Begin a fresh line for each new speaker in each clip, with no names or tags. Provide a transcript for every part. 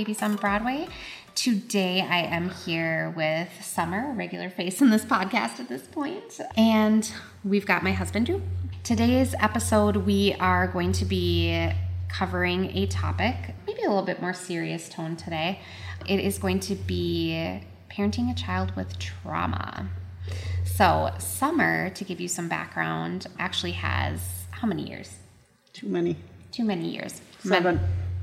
Adelle, owner of Babys on Broadway. Today I am here with Sommer, regular face in this podcast at this point, and we've got my husband Drew. Today's episode, we are going to be covering a topic, maybe a little bit more serious tone today. It is going to be parenting a child with trauma. So, Sommer, to give you some background, actually has how many years?
Too many.
Too many years.
Seven.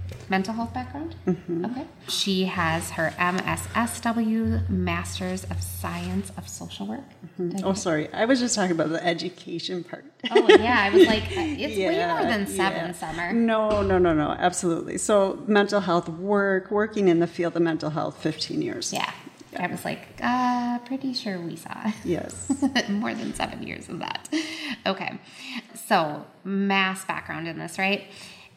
Men- mental health background? Okay. She has her MSSW, Masters of Science of Social Work. I
Oh, sorry. I was just talking about the education part.
Oh, yeah. I was like, it's way
Yeah,
more than seven,
yeah.
Sommer.
No, no, no, no. Absolutely. So, mental health work, working in the field of mental health, 15 years.
Yeah. I was like, uh, pretty sure we saw
Yes.
more than seven years of that. Okay. So, mass background in this, right?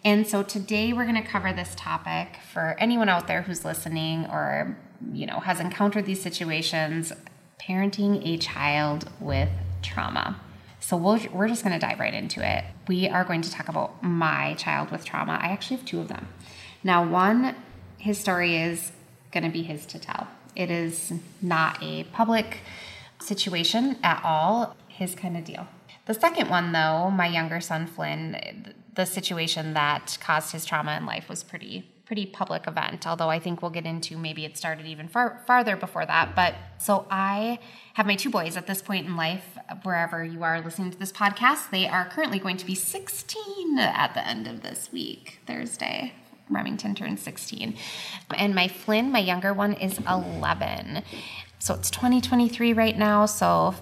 And so today we're going to cover this topic for anyone out there who's listening or, you know, has encountered these situations parenting a child with trauma. So we'll, we're just going to dive right into it. We are going to talk about my child with trauma. I actually have two of them. Now, one, his story is going to be his to tell. It is not a public situation at all, his kind of deal. The second one, though, my younger son Flynn, the situation that caused his trauma in life was pretty pretty public event. Although I think we'll get into maybe it started even far farther before that. But so I have my two boys at this point in life, wherever you are listening to this podcast, they are currently going to be 16 at the end of this week, Thursday. Remington turned 16. And my Flynn, my younger one, is 11. So it's 2023 right now. So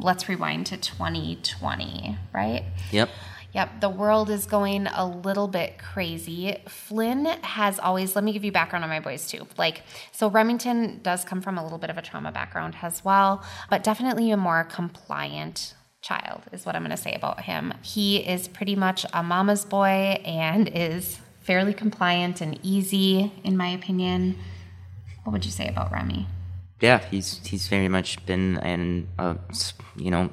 let's rewind to 2020, right?
Yep.
Yep, the world is going a little bit crazy. Flynn has always, let me give you background on my boys too. Like, so Remington does come from a little bit of a trauma background as well, but definitely a more compliant child, is what I'm gonna say about him. He is pretty much a mama's boy and is fairly compliant and easy, in my opinion. What would you say about Remy?
Yeah, he's he's very much been an uh, you know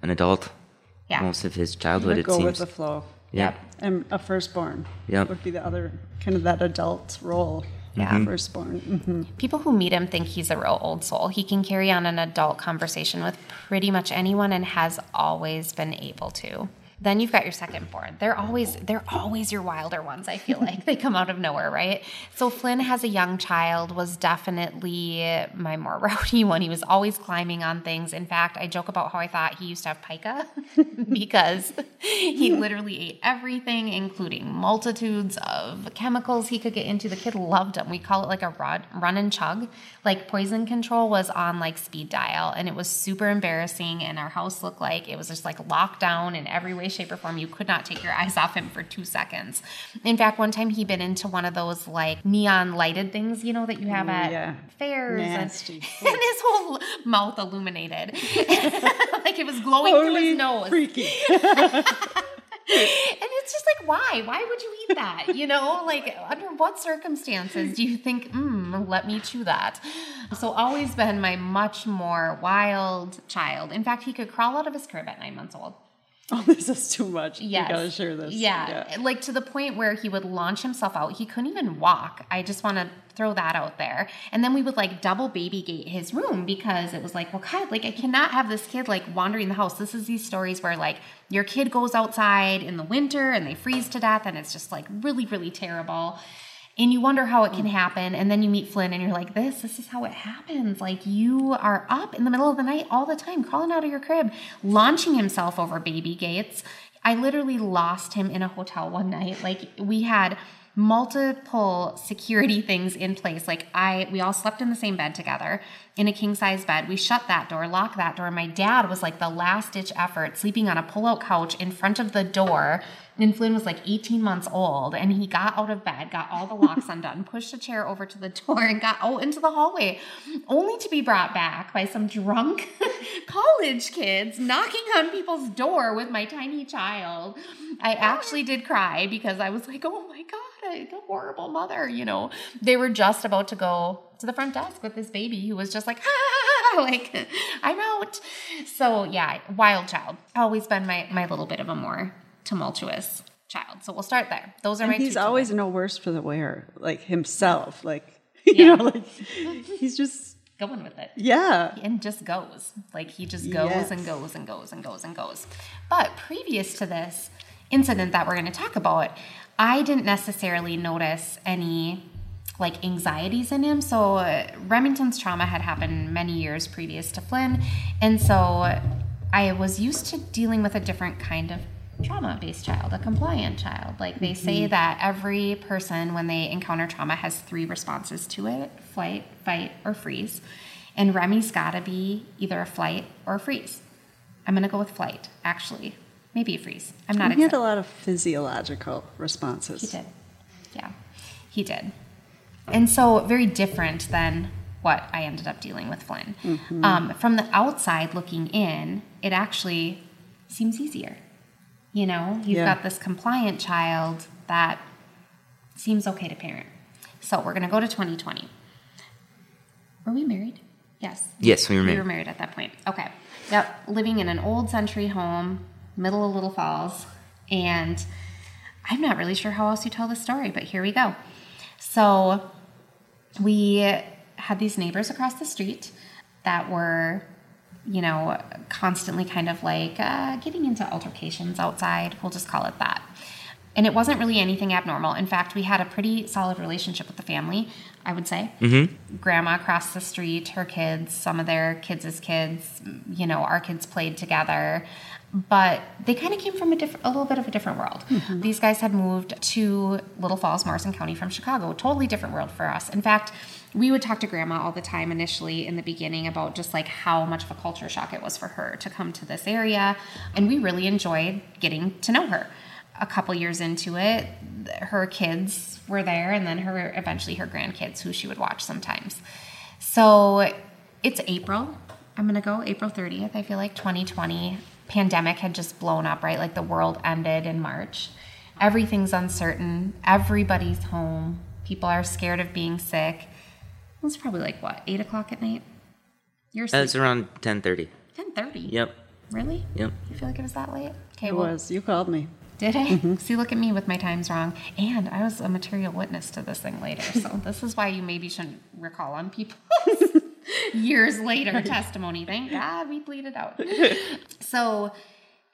an adult
Yeah.
most of his childhood. It
Go with
seems.
the flow.
Yeah.
And a firstborn
Yep.
would be the other kind of that adult role.
Yeah.
Firstborn. hmm
People who meet him think he's a real old soul. He can carry on an adult conversation with pretty much anyone and has always been able to. Then you've got your second born. They're always they're always your wilder ones, I feel like. they come out of nowhere, right? So Flynn has a young child was definitely my more rowdy one. He was always climbing on things. In fact, I joke about how I thought he used to have pica because he literally ate everything, including multitudes of chemicals he could get into. The kid loved them. We call it like a run, run and chug. Like poison control was on like speed dial, and it was super embarrassing. And our house looked like it was just like locked down in every way, shape, or form. You could not take your eyes off him for two seconds. In fact, one time he bit into one of those like neon lighted things, you know, that you have at
yeah.
fairs, and,
Nasty.
and his whole mouth illuminated, like it was glowing through his nose.
freaky.
And it's just like, why? Why would you eat that? You know, like under what circumstances do you think, mm, let me chew that? So always been my much more wild child. In fact, he could crawl out of his crib at nine months old.
Oh, this is too much.
Yes.
You gotta share this.
Yeah. Like to the point where he would launch himself out. He couldn't even walk. I just want to throw that out there. And then we would like double baby gate his room because it was like, well, God, like I cannot have this kid like wandering the house. This is these stories where like your kid goes outside in the winter and they freeze to death and it's just like really, really terrible. And you wonder how it can mm. happen. And then you meet Flynn and you're like, this, this is how it happens. Like you are up in the middle of the night all the time, crawling out of your crib, launching himself over baby gates. I literally lost him in a hotel one night. Like we had multiple security things in place. Like I we all slept in the same bed together in a king size bed. We shut that door, locked that door. My dad was like the last ditch effort sleeping on a pull-out couch in front of the door. And Flynn was like 18 months old and he got out of bed, got all the locks undone, pushed a chair over to the door and got out into the hallway, only to be brought back by some drunk college kids knocking on people's door with my tiny child. I actually did cry because I was like, oh my God, The horrible mother, you know. They were just about to go to the front desk with this baby who was just like, ah, like, I'm out. So yeah, wild child. Always been my, my little bit of a more tumultuous child. So we'll start there. Those are my
he's always
children.
no worse for the wear, like himself. Like you
Yeah.
know, like he's just
going with it.
yeah.
and just goes. Like he just goes
Yes.
and goes and goes and goes and goes. But previous to this incident that we're going to talk about, I didn't necessarily notice any like anxieties in him. So uh, Remington's trauma had happened many years previous to Flynn, and so I was used to dealing with a different kind of trauma based child, a compliant child. Like they say that every person, when they encounter trauma, has three responses to it flight, fight, or freeze. And Remy's gotta be either a flight or a freeze. I'm gonna go with flight, actually. Maybe a freeze. I'm not
He had a lot of physiological responses.
He did. Yeah, he did. And so, very different than what I ended up dealing with Flynn. Um, from the outside looking in, it actually seems easier. You know, you've
Yeah.
got this compliant child that seems okay to parent. So, we're going to go to 2020. Were we married? Yes.
Yes, we were married.
We were married at that point. Okay. Yep. Living in an old century home, middle of Little Falls. And I'm not really sure how else you tell the story, but here we go. So we had these neighbors across the street that were, you know, constantly kind of like uh, getting into altercations outside. We'll just call it that. And it wasn't really anything abnormal. In fact, we had a pretty solid relationship with the family, I would say. Mm-hmm. Grandma across the street, her kids, some of their kids' kids, you know, our kids played together. But they kind of came from a, diff- a little bit of a different world. Mm-hmm. These guys had moved to Little Falls, Morrison County from Chicago. Totally different world for us. In fact, we would talk to grandma all the time initially in the beginning about just like how much of a culture shock it was for her to come to this area. And we really enjoyed getting to know her a couple years into it, her kids were there, and then her eventually her grandkids, who she would watch sometimes. So it's April. I'm gonna go April 30th. I feel like 2020 pandemic had just blown up, right? Like the world ended in March. Everything's uncertain. Everybody's home. People are scared of being sick. It was probably like what eight o'clock at night. You're
That's
asleep.
around 10:30.
10:30.
Yep.
Really?
Yep.
You feel like it was that late? Okay.
It
well,
was. You called me.
did I? Mm-hmm. See, look at me with my times wrong. And I was a material witness to this thing later. So this is why you maybe shouldn't recall on people's years later testimony. Thank God we bleeded out. So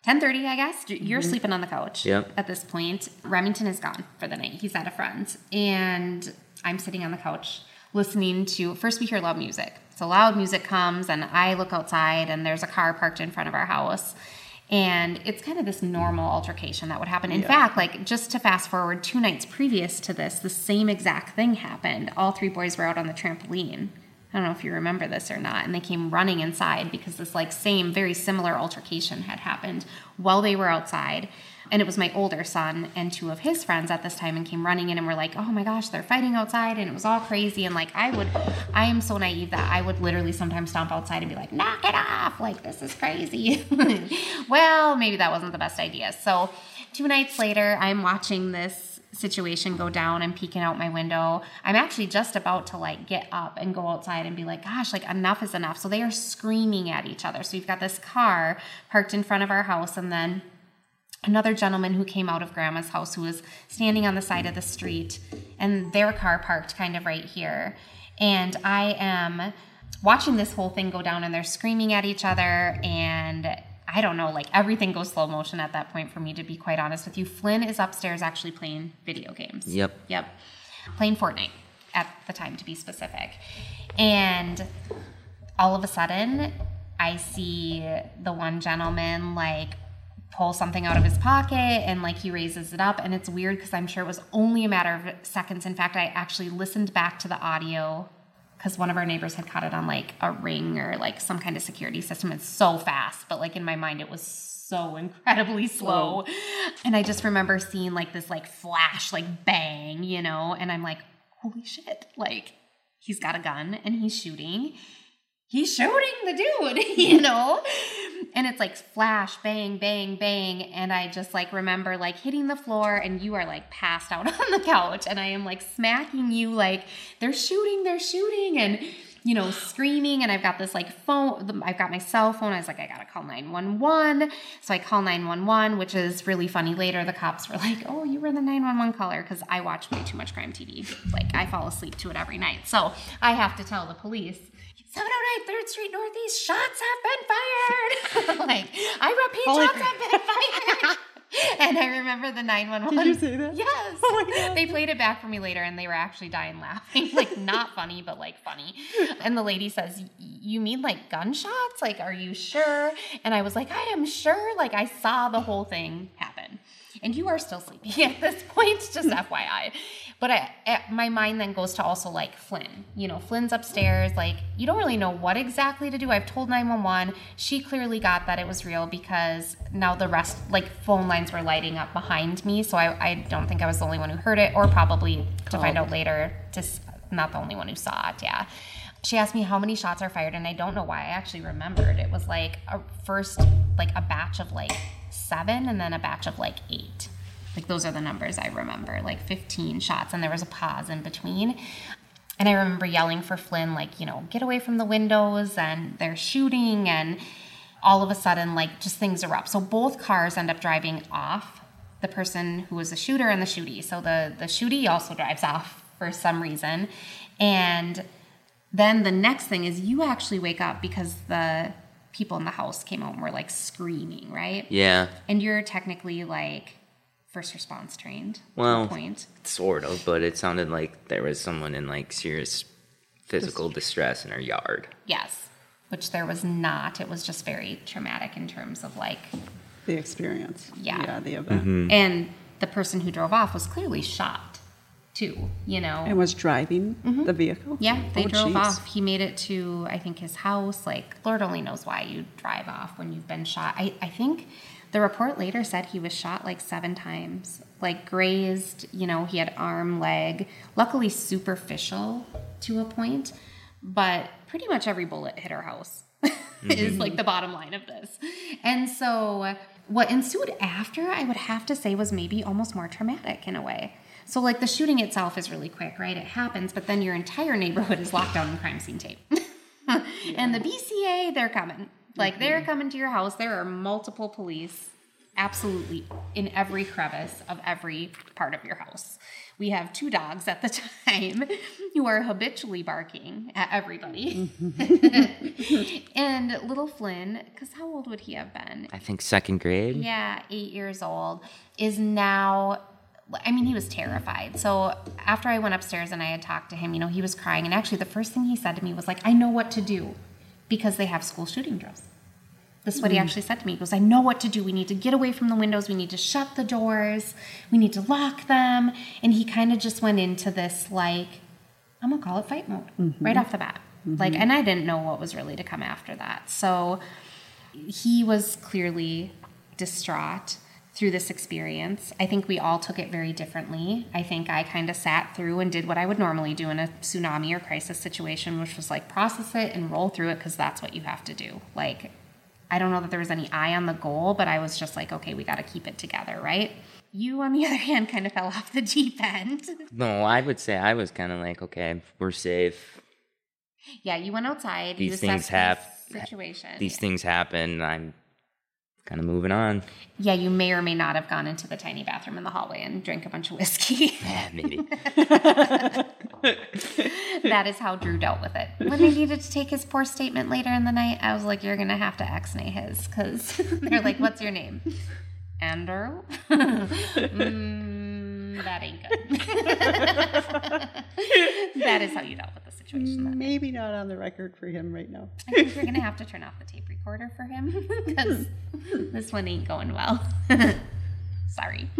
10:30, I guess. You're mm-hmm. sleeping on the couch
Yep.
at this point. Remington is gone for the night. He's at a friend's. And I'm sitting on the couch listening to first we hear loud music. So loud music comes and I look outside and there's a car parked in front of our house. And it's kind of this normal altercation that would happen. In fact, like just to fast forward two nights previous to this, the same exact thing happened. All three boys were out on the trampoline. I don't know if you remember this or not. And they came running inside because this like same, very similar altercation had happened while they were outside. And it was my older son and two of his friends at this time and came running in and were like, oh my gosh, they're fighting outside. And it was all crazy. And like, I would, I am so naive that I would literally sometimes stomp outside and be like, knock it off. Like, this is crazy. well, maybe that wasn't the best idea. So two nights later, I'm watching this situation go down and peeking out my window. I'm actually just about to like get up and go outside and be like, gosh, like enough is enough. So they are screaming at each other. So we've got this car parked in front of our house and then another gentleman who came out of grandma's house who was standing on the side of the street and their car parked kind of right here. And I am watching this whole thing go down and they're screaming at each other and I don't know, like everything goes slow motion at that point for me to be quite honest with you. Flynn is upstairs actually playing video games.
Yep.
Yep. Playing Fortnite at the time to be specific. And all of a sudden, I see the one gentleman like pull something out of his pocket and like he raises it up. And it's weird because I'm sure it was only a matter of seconds. In fact, I actually listened back to the audio because one of our neighbors had caught it on like a ring or like some kind of security system. It's so fast, but like in my mind, it was so incredibly slow. And I just remember seeing like this like flash, like bang, you know, and I'm like, holy shit, like he's got a gun and he's shooting. He's shooting the dude, you know? And it's like flash, bang, bang, bang. And I just like remember like hitting the floor and you are like passed out on the couch. And I am like smacking you like they're shooting, they're shooting. And you know, screaming. And I've got this like phone, I've got my cell phone. I was like, I gotta call 911. So I call 911, which is really funny. Later, the cops were like, oh, you were the 911 caller because I watch way too much crime TV. Like, I fall asleep to it every night. So I have to tell the police. 709 3rd Street Northeast, shots have been fired. like, I repeat,
Holy
shots have been fired. and I remember the 911.
Did you say that?
Yes.
Oh my God.
They played it back for me later and they were actually dying laughing. like, not funny, but like funny. And the lady says, You mean like gunshots? Like, are you sure? And I was like, I am sure. Like, I saw the whole thing happen. And you are still sleeping at this point, just FYI. But I, I- my mind then goes to also like Flynn. You know, Flynn's upstairs. Like, you don't really know what exactly to do. I've told 911. She clearly got that it was real because now the rest, like, phone lines were lighting up behind me. So I, I don't think I was the only one who heard it, or probably to find out oh. later, just not the only one who saw it. Yeah. She asked me how many shots are fired, and I don't know why. I actually remembered. It was like a first, like a batch of like seven, and then a batch of like eight. Like those are the numbers I remember, like 15 shots, and there was a pause in between. And I remember yelling for Flynn, like, you know, get away from the windows, and they're shooting, and all of a sudden, like, just things erupt. So both cars end up driving off. The person who was the shooter and the shooty. So the the shooty also drives off for some reason, and then the next thing is you actually wake up because the people in the house came out and were like screaming, right?
Yeah,
And you're technically like first response trained. to a
Well,
point.
sort of, but it sounded like there was someone in like serious physical distress in her yard.
Yes, which there was not. It was just very traumatic in terms of like,
The experience.
Yeah.
Yeah, the event.
Mm-hmm.
and the person who drove off was clearly shot too. You know.
And was driving the vehicle?
Mm-hmm. Yeah, they
Oh,
drove
jeez.
off. He made it to, I think, his house. Like, Lord only knows why you drive off when you've been shot. I, I think the report later said he was shot like seven times, like grazed, you know, he had arm, leg. Luckily, superficial to a point, but pretty much every bullet hit our house. Mm-hmm. is like the bottom line of this. And so what ensued after I would have to say was maybe almost more traumatic in a way. So like the shooting itself is really quick, right? It happens, but then your entire neighborhood is locked down in crime scene tape. and the BCA, they're coming. Like they're mm-hmm. coming to your house. There are multiple police absolutely in every crevice of every part of your house. We have two dogs at the time who are habitually barking at everybody. Mm-hmm. and little Flynn, because how old would he have been?
I think second grade.
Yeah, eight years old, is now. I mean, he was terrified. So after I went upstairs and I had talked to him, you know, he was crying. And actually, the first thing he said to me was like, "I know what to do," because they have school shooting drills. This is what he mm-hmm. actually said to me. He goes, I know what to do. We need to get away from the windows. We need to shut the doors. We need to lock them. And he kind of just went into this, like, I'm going to call it fight mode mm-hmm. right off the bat. Like, mm-hmm. and I didn't know what was really to come after that. So he was clearly distraught through this experience. I think we all took it very differently. I think I kind of sat through and did what I would normally do in a tsunami or crisis situation, which was like process it and roll through it because that's what you have to do. Like, I don't know that there was any eye on the goal, but I was just like, okay, we got to keep it together, right? You, on the other hand, kind of fell off the deep end.
No, I would say I was kind of like, okay, we're safe.
yeah, you went outside. you
These things hap-
situation.
These things happen. I'm kind of moving on.
yeah, you may or may not have gone into the tiny bathroom in the hallway and drank a bunch of whiskey.
Yeah, maybe.
that is how Drew dealt with it. When they needed to take his poor statement later in the night, I was like, "You're gonna have to X-nay his," because they're like, "What's your name?" Andrew. mm, that ain't good. that is how you dealt with the situation.
Maybe not on the record for him right now.
I think you're gonna have to turn off the tape recorder for him because this one ain't going well. Sorry.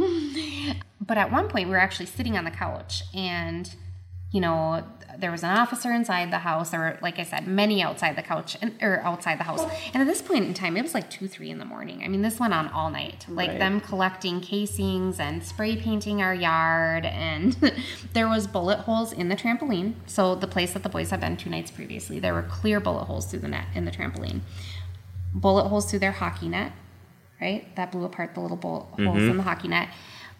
But at one point, we were actually sitting on the couch, and you know, there was an officer inside the house. There were, like I said, many outside the couch and or outside the house. And at this point in time, it was like two, three in the morning. I mean, this went on all night. Like
Right.
them collecting casings and spray painting our yard, and there was bullet holes in the trampoline. So the place that the boys had been two nights previously, there were clear bullet holes through the net in the trampoline. Bullet holes through their hockey net, right? That blew apart the little bullet mm-hmm. holes in the hockey net.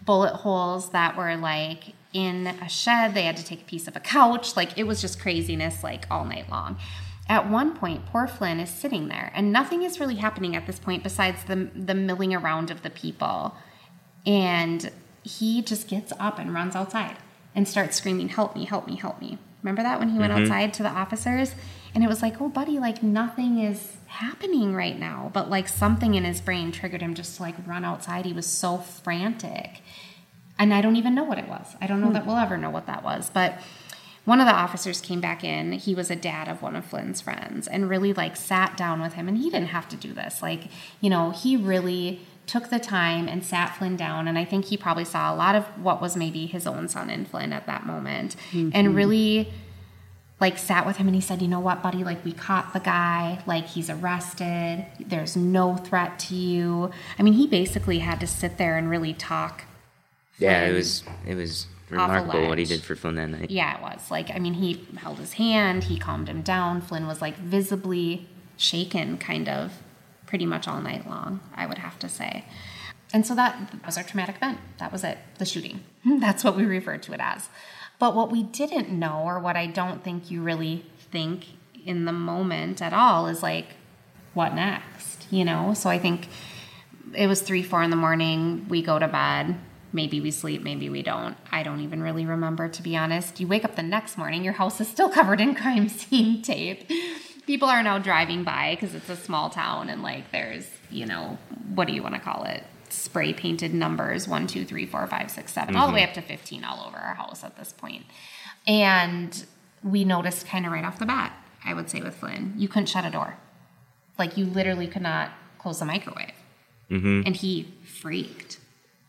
Bullet holes that were like in a shed. They had to take a piece of a couch. Like it was just craziness like all night long. At one point, poor Flynn is sitting there and nothing is really happening at this point besides the the milling around of the people. And he just gets up and runs outside and starts screaming, Help me, help me, help me. Remember that when he went mm-hmm. outside to the officers? And it was like, Oh, buddy, like nothing is happening right now. But like something in his brain triggered him just to like run outside. He was so frantic. And I don't even know what it was. I don't know hmm. that we'll ever know what that was. But one of the officers came back in. He was a dad of one of Flynn's friends and really like sat down with him. And he didn't have to do this. Like, you know, he really took the time and sat Flynn down. And I think he probably saw a lot of what was maybe his own son in Flynn at that moment mm-hmm. and really like sat with him and he said, You know what, buddy? Like, we caught the guy. Like, he's arrested. There's no threat to you. I mean, he basically had to sit there and really talk.
Yeah, it was it was remarkable what he did for Flynn that night.
Yeah, it was. Like, I mean, he held his hand, he calmed him down. Flynn was like visibly shaken, kind of, pretty much all night long, I would have to say. And so that was our traumatic event. That was it, the shooting. That's what we referred to it as. But what we didn't know, or what I don't think you really think in the moment at all, is like, what next? You know? So I think it was three, four in the morning. We go to bed. Maybe we sleep, maybe we don't. I don't even really remember, to be honest. You wake up the next morning, your house is still covered in crime scene tape. People are now driving by because it's a small town and, like, there's, you know, what do you want to call it? Spray painted numbers one, two, three, four, five, six, seven, all the way mm-hmm. up to 15 all over our house at this point. And we noticed kind of right off the bat, I would say with Flynn, you couldn't shut a door. Like, you literally could not close the microwave mm-hmm. and he freaked.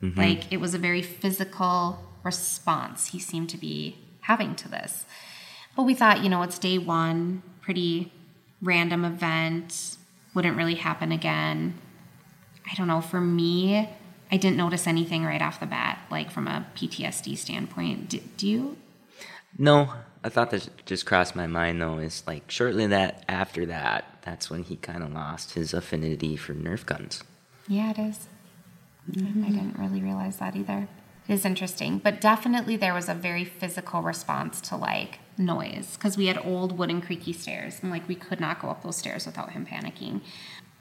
Mm-hmm. Like it was a very physical response he seemed to be having to this. But we thought, you know, it's day one, pretty random event, wouldn't really happen again. I don't know, for me, I didn't notice anything right off the bat, like from a PTSD standpoint. Do, do you?
No, I thought that just crossed my mind though. Is like shortly that after that, that's when he kind of lost his affinity for Nerf guns.
Yeah, it is. I mm-hmm. didn't really realize that either. It is interesting, but definitely there was a very physical response to like noise because we had old wooden creaky stairs and like we could not go up those stairs without him panicking.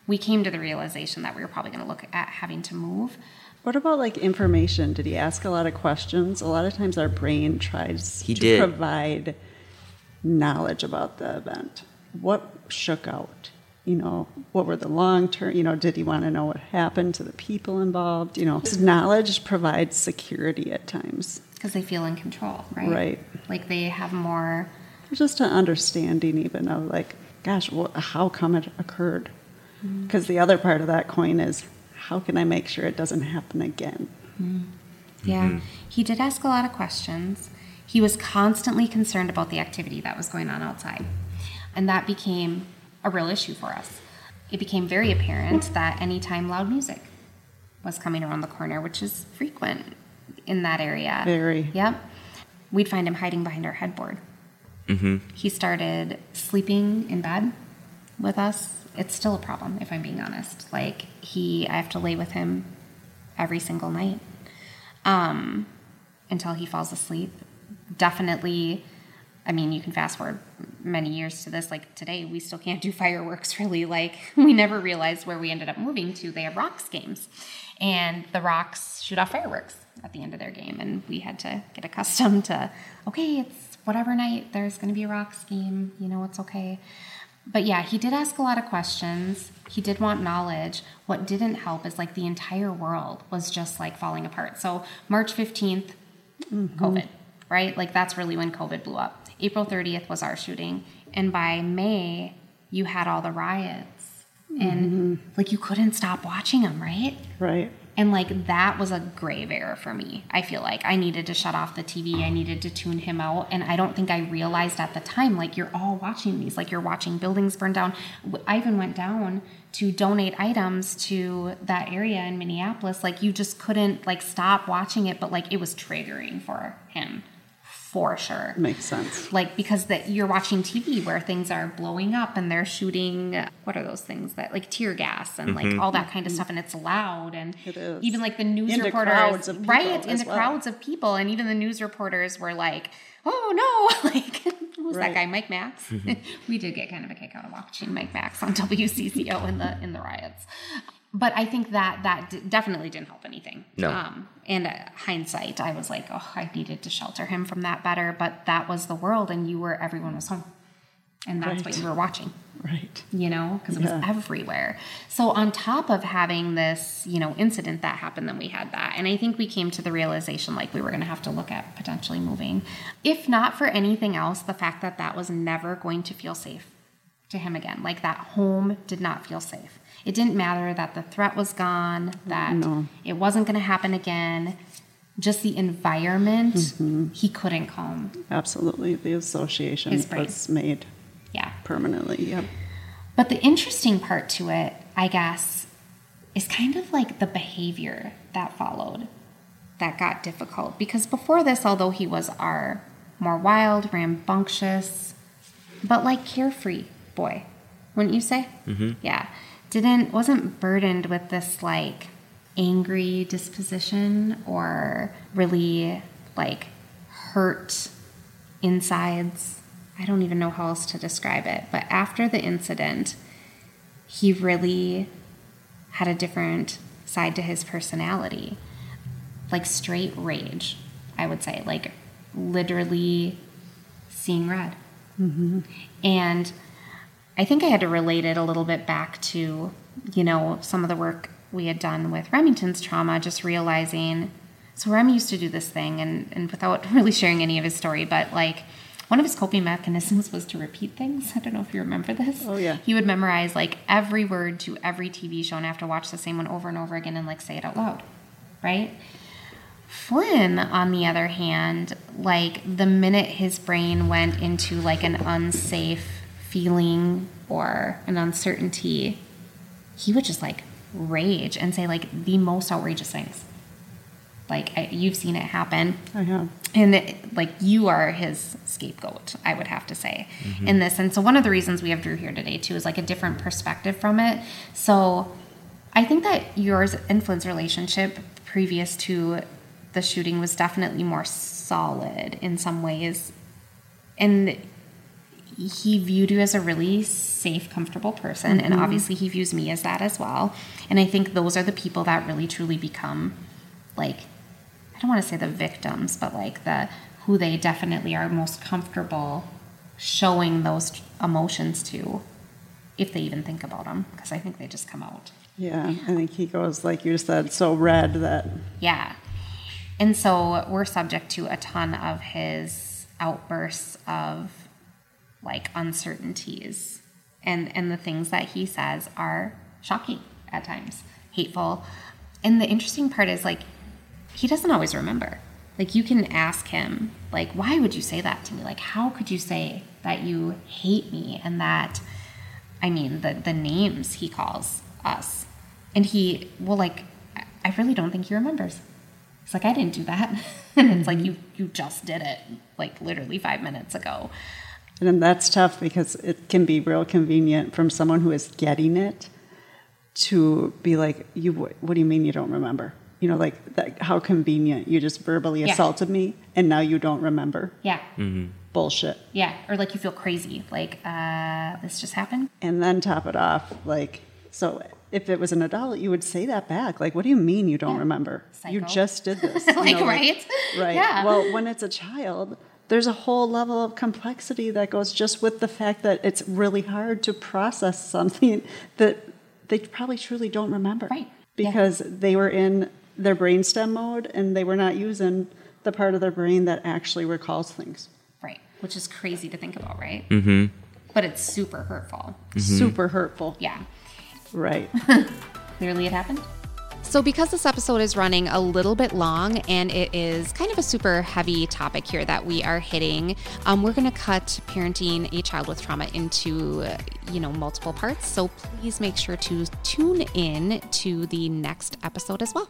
We came to the realization that we were probably going to look at having to move.
What about like information? Did he ask a lot of questions? A lot of times our brain tries
He
to
did.
provide knowledge about the event. What shook out? You know, what were the long term, you know, did he want to know what happened to the people involved? You know, his knowledge provides security at times.
because they feel in control, right?
Right.
Like they have more.
Just an understanding even of like, gosh, wh- how come it occurred? Because the other part of that coin is, how can I make sure it doesn't happen again? Mm-hmm.
Yeah. Mm-hmm. He did ask a lot of questions. He was constantly concerned about the activity that was going on outside. And that became a real issue for us. It became very apparent that anytime loud music was coming around the corner, which is frequent in that area.
Very.
Yep. We'd find him hiding behind our headboard. Mm-hmm. He started sleeping in bed with us. It's still a problem, if I'm being honest. Like, he, I have to lay with him every single night um, until he falls asleep. Definitely, I mean, you can fast forward many years to this. Like today, we still can't do fireworks really. Like, we never realized where we ended up moving to. They have Rox games, and the Rox shoot off fireworks at the end of their game. And we had to get accustomed to, okay, it's whatever night, there's going to be a Rox game. You know, it's okay. But yeah, he did ask a lot of questions. He did want knowledge. What didn't help is like the entire world was just like falling apart. So, March 15th, mm-hmm. COVID, right? Like that's really when COVID blew up. April 30th was our shooting. And by May, you had all the riots. And mm-hmm. like you couldn't stop watching them, right?
Right.
And like that was a grave error for me. I feel like I needed to shut off the TV. I needed to tune him out. And I don't think I realized at the time, like you're all watching these, like you're watching buildings burn down. I even went down to donate items to that area in Minneapolis. Like you just couldn't like stop watching it, but like it was triggering for him for sure.
Makes sense.
Like because that you're watching TV where things are blowing up and they're shooting what are those things that like tear gas and like mm-hmm. all that kind of stuff and it's loud and
It is.
even like the news
Into
reporters
crowds of people
right
in
the
well.
crowds of people and even the news reporters were like oh no like who's
Right.
that guy Mike Max mm-hmm. we did get kind of a kick out of watching Mike Max on WCCO in the in the riots but I think that that d- definitely didn't help anything
No.
um, and uh, hindsight I was like oh I needed to shelter him from that better but that was the world and you were everyone was home and that's what you were watching
Right.
you know, because it was everywhere. So, on top of having this, you know, incident that happened, then we had that. And I think we came to the realization like we were going to have to look at potentially moving. If not for anything else, the fact that that was never going to feel safe to him again. Like that home did not feel safe. It didn't matter that the threat was gone, that
No.
it wasn't going to happen again. Just the environment,
Mm-hmm.
he couldn't calm.
Absolutely. The association
His
was made
Yeah.
permanently. Yep.
But the interesting part to it, I guess, is kind of like the behavior that followed that got difficult. Because before this, although he was our more wild, rambunctious, but like carefree boy, wouldn't you say? Mm-hmm. Yeah. Didn't, wasn't burdened with this like angry disposition or really like hurt insides. I don't even know how else to describe it. But after the incident, he really had a different side to his personality. Like straight rage, I would say. Like literally seeing red. Mm-hmm. And I think I had to relate it a little bit back to, you know, some of the work we had done with Remington's trauma, just realizing. So Rem used to do this thing, and, and without really sharing any of his story, but like one of his coping mechanisms was to repeat things. I don't know if you remember this.
Oh, yeah.
He would memorize like every word to every TV show and have to watch the same one over and over again and like say it out loud, right? Flynn, on the other hand, like the minute his brain went into like an unsafe feeling or an uncertainty, he would just like rage and say like the most outrageous things. Like I, you've seen it happen.
I have.
and it, like you are his scapegoat i would have to say. Mm-hmm. In this and so one of the reasons we have drew here today too is like a different perspective from it. So i think that yours and flynn's relationship previous to the shooting was definitely more solid in some ways. And he viewed you as a really safe, comfortable person. And mm-hmm. obviously, he views me as that as well. And I think those are the people that really truly become like, I don't want to say the victims, but like the who they definitely are most comfortable showing those emotions to if they even think about them because I think they just come out.
Yeah. I think he goes, like you said, so red that
Yeah. And so we're subject to a ton of his outbursts of like uncertainties. And and the things that he says are shocking at times, hateful. And the interesting part is like he doesn't always remember. Like you can ask him, like, why would you say that to me? Like, how could you say that you hate me and that I mean the the names he calls us. And he well like I- really don't think he remembers. It's like I didn't do that. and it's like mm-hmm. you you just did it like literally 5 minutes ago.
And that's tough because it can be real convenient from someone who is getting it to be like, "You, what do you mean you don't remember?" You know, like that, how convenient. You just verbally
Yeah.
assaulted me, and now you don't remember.
Yeah.
Bullshit.
Yeah, or like you feel crazy. Like uh this just happened.
And then top it off, like, so if it was an adult, you would say that back. Like, what do you mean you don't
Yeah.
remember? You just did this. You
like right?
Right.
Yeah.
Well, when it's a child, there's a whole level of complexity that goes just with the fact that it's really hard to process something that they probably truly don't remember.
Right. Yeah.
Because they were in their brainstem mode and they were not using the part of their brain that actually recalls things.
right. Which is crazy to think about, right? Mm-hmm. But it's super hurtful.
Super hurtful.
Yeah.
Right.
Clearly it happened.
So, because this episode is running a little bit long and it is kind of a super heavy topic here that we are hitting, um, we're going to cut parenting a child with trauma into, you know, multiple parts. So, please make sure to tune in to the next episode as well.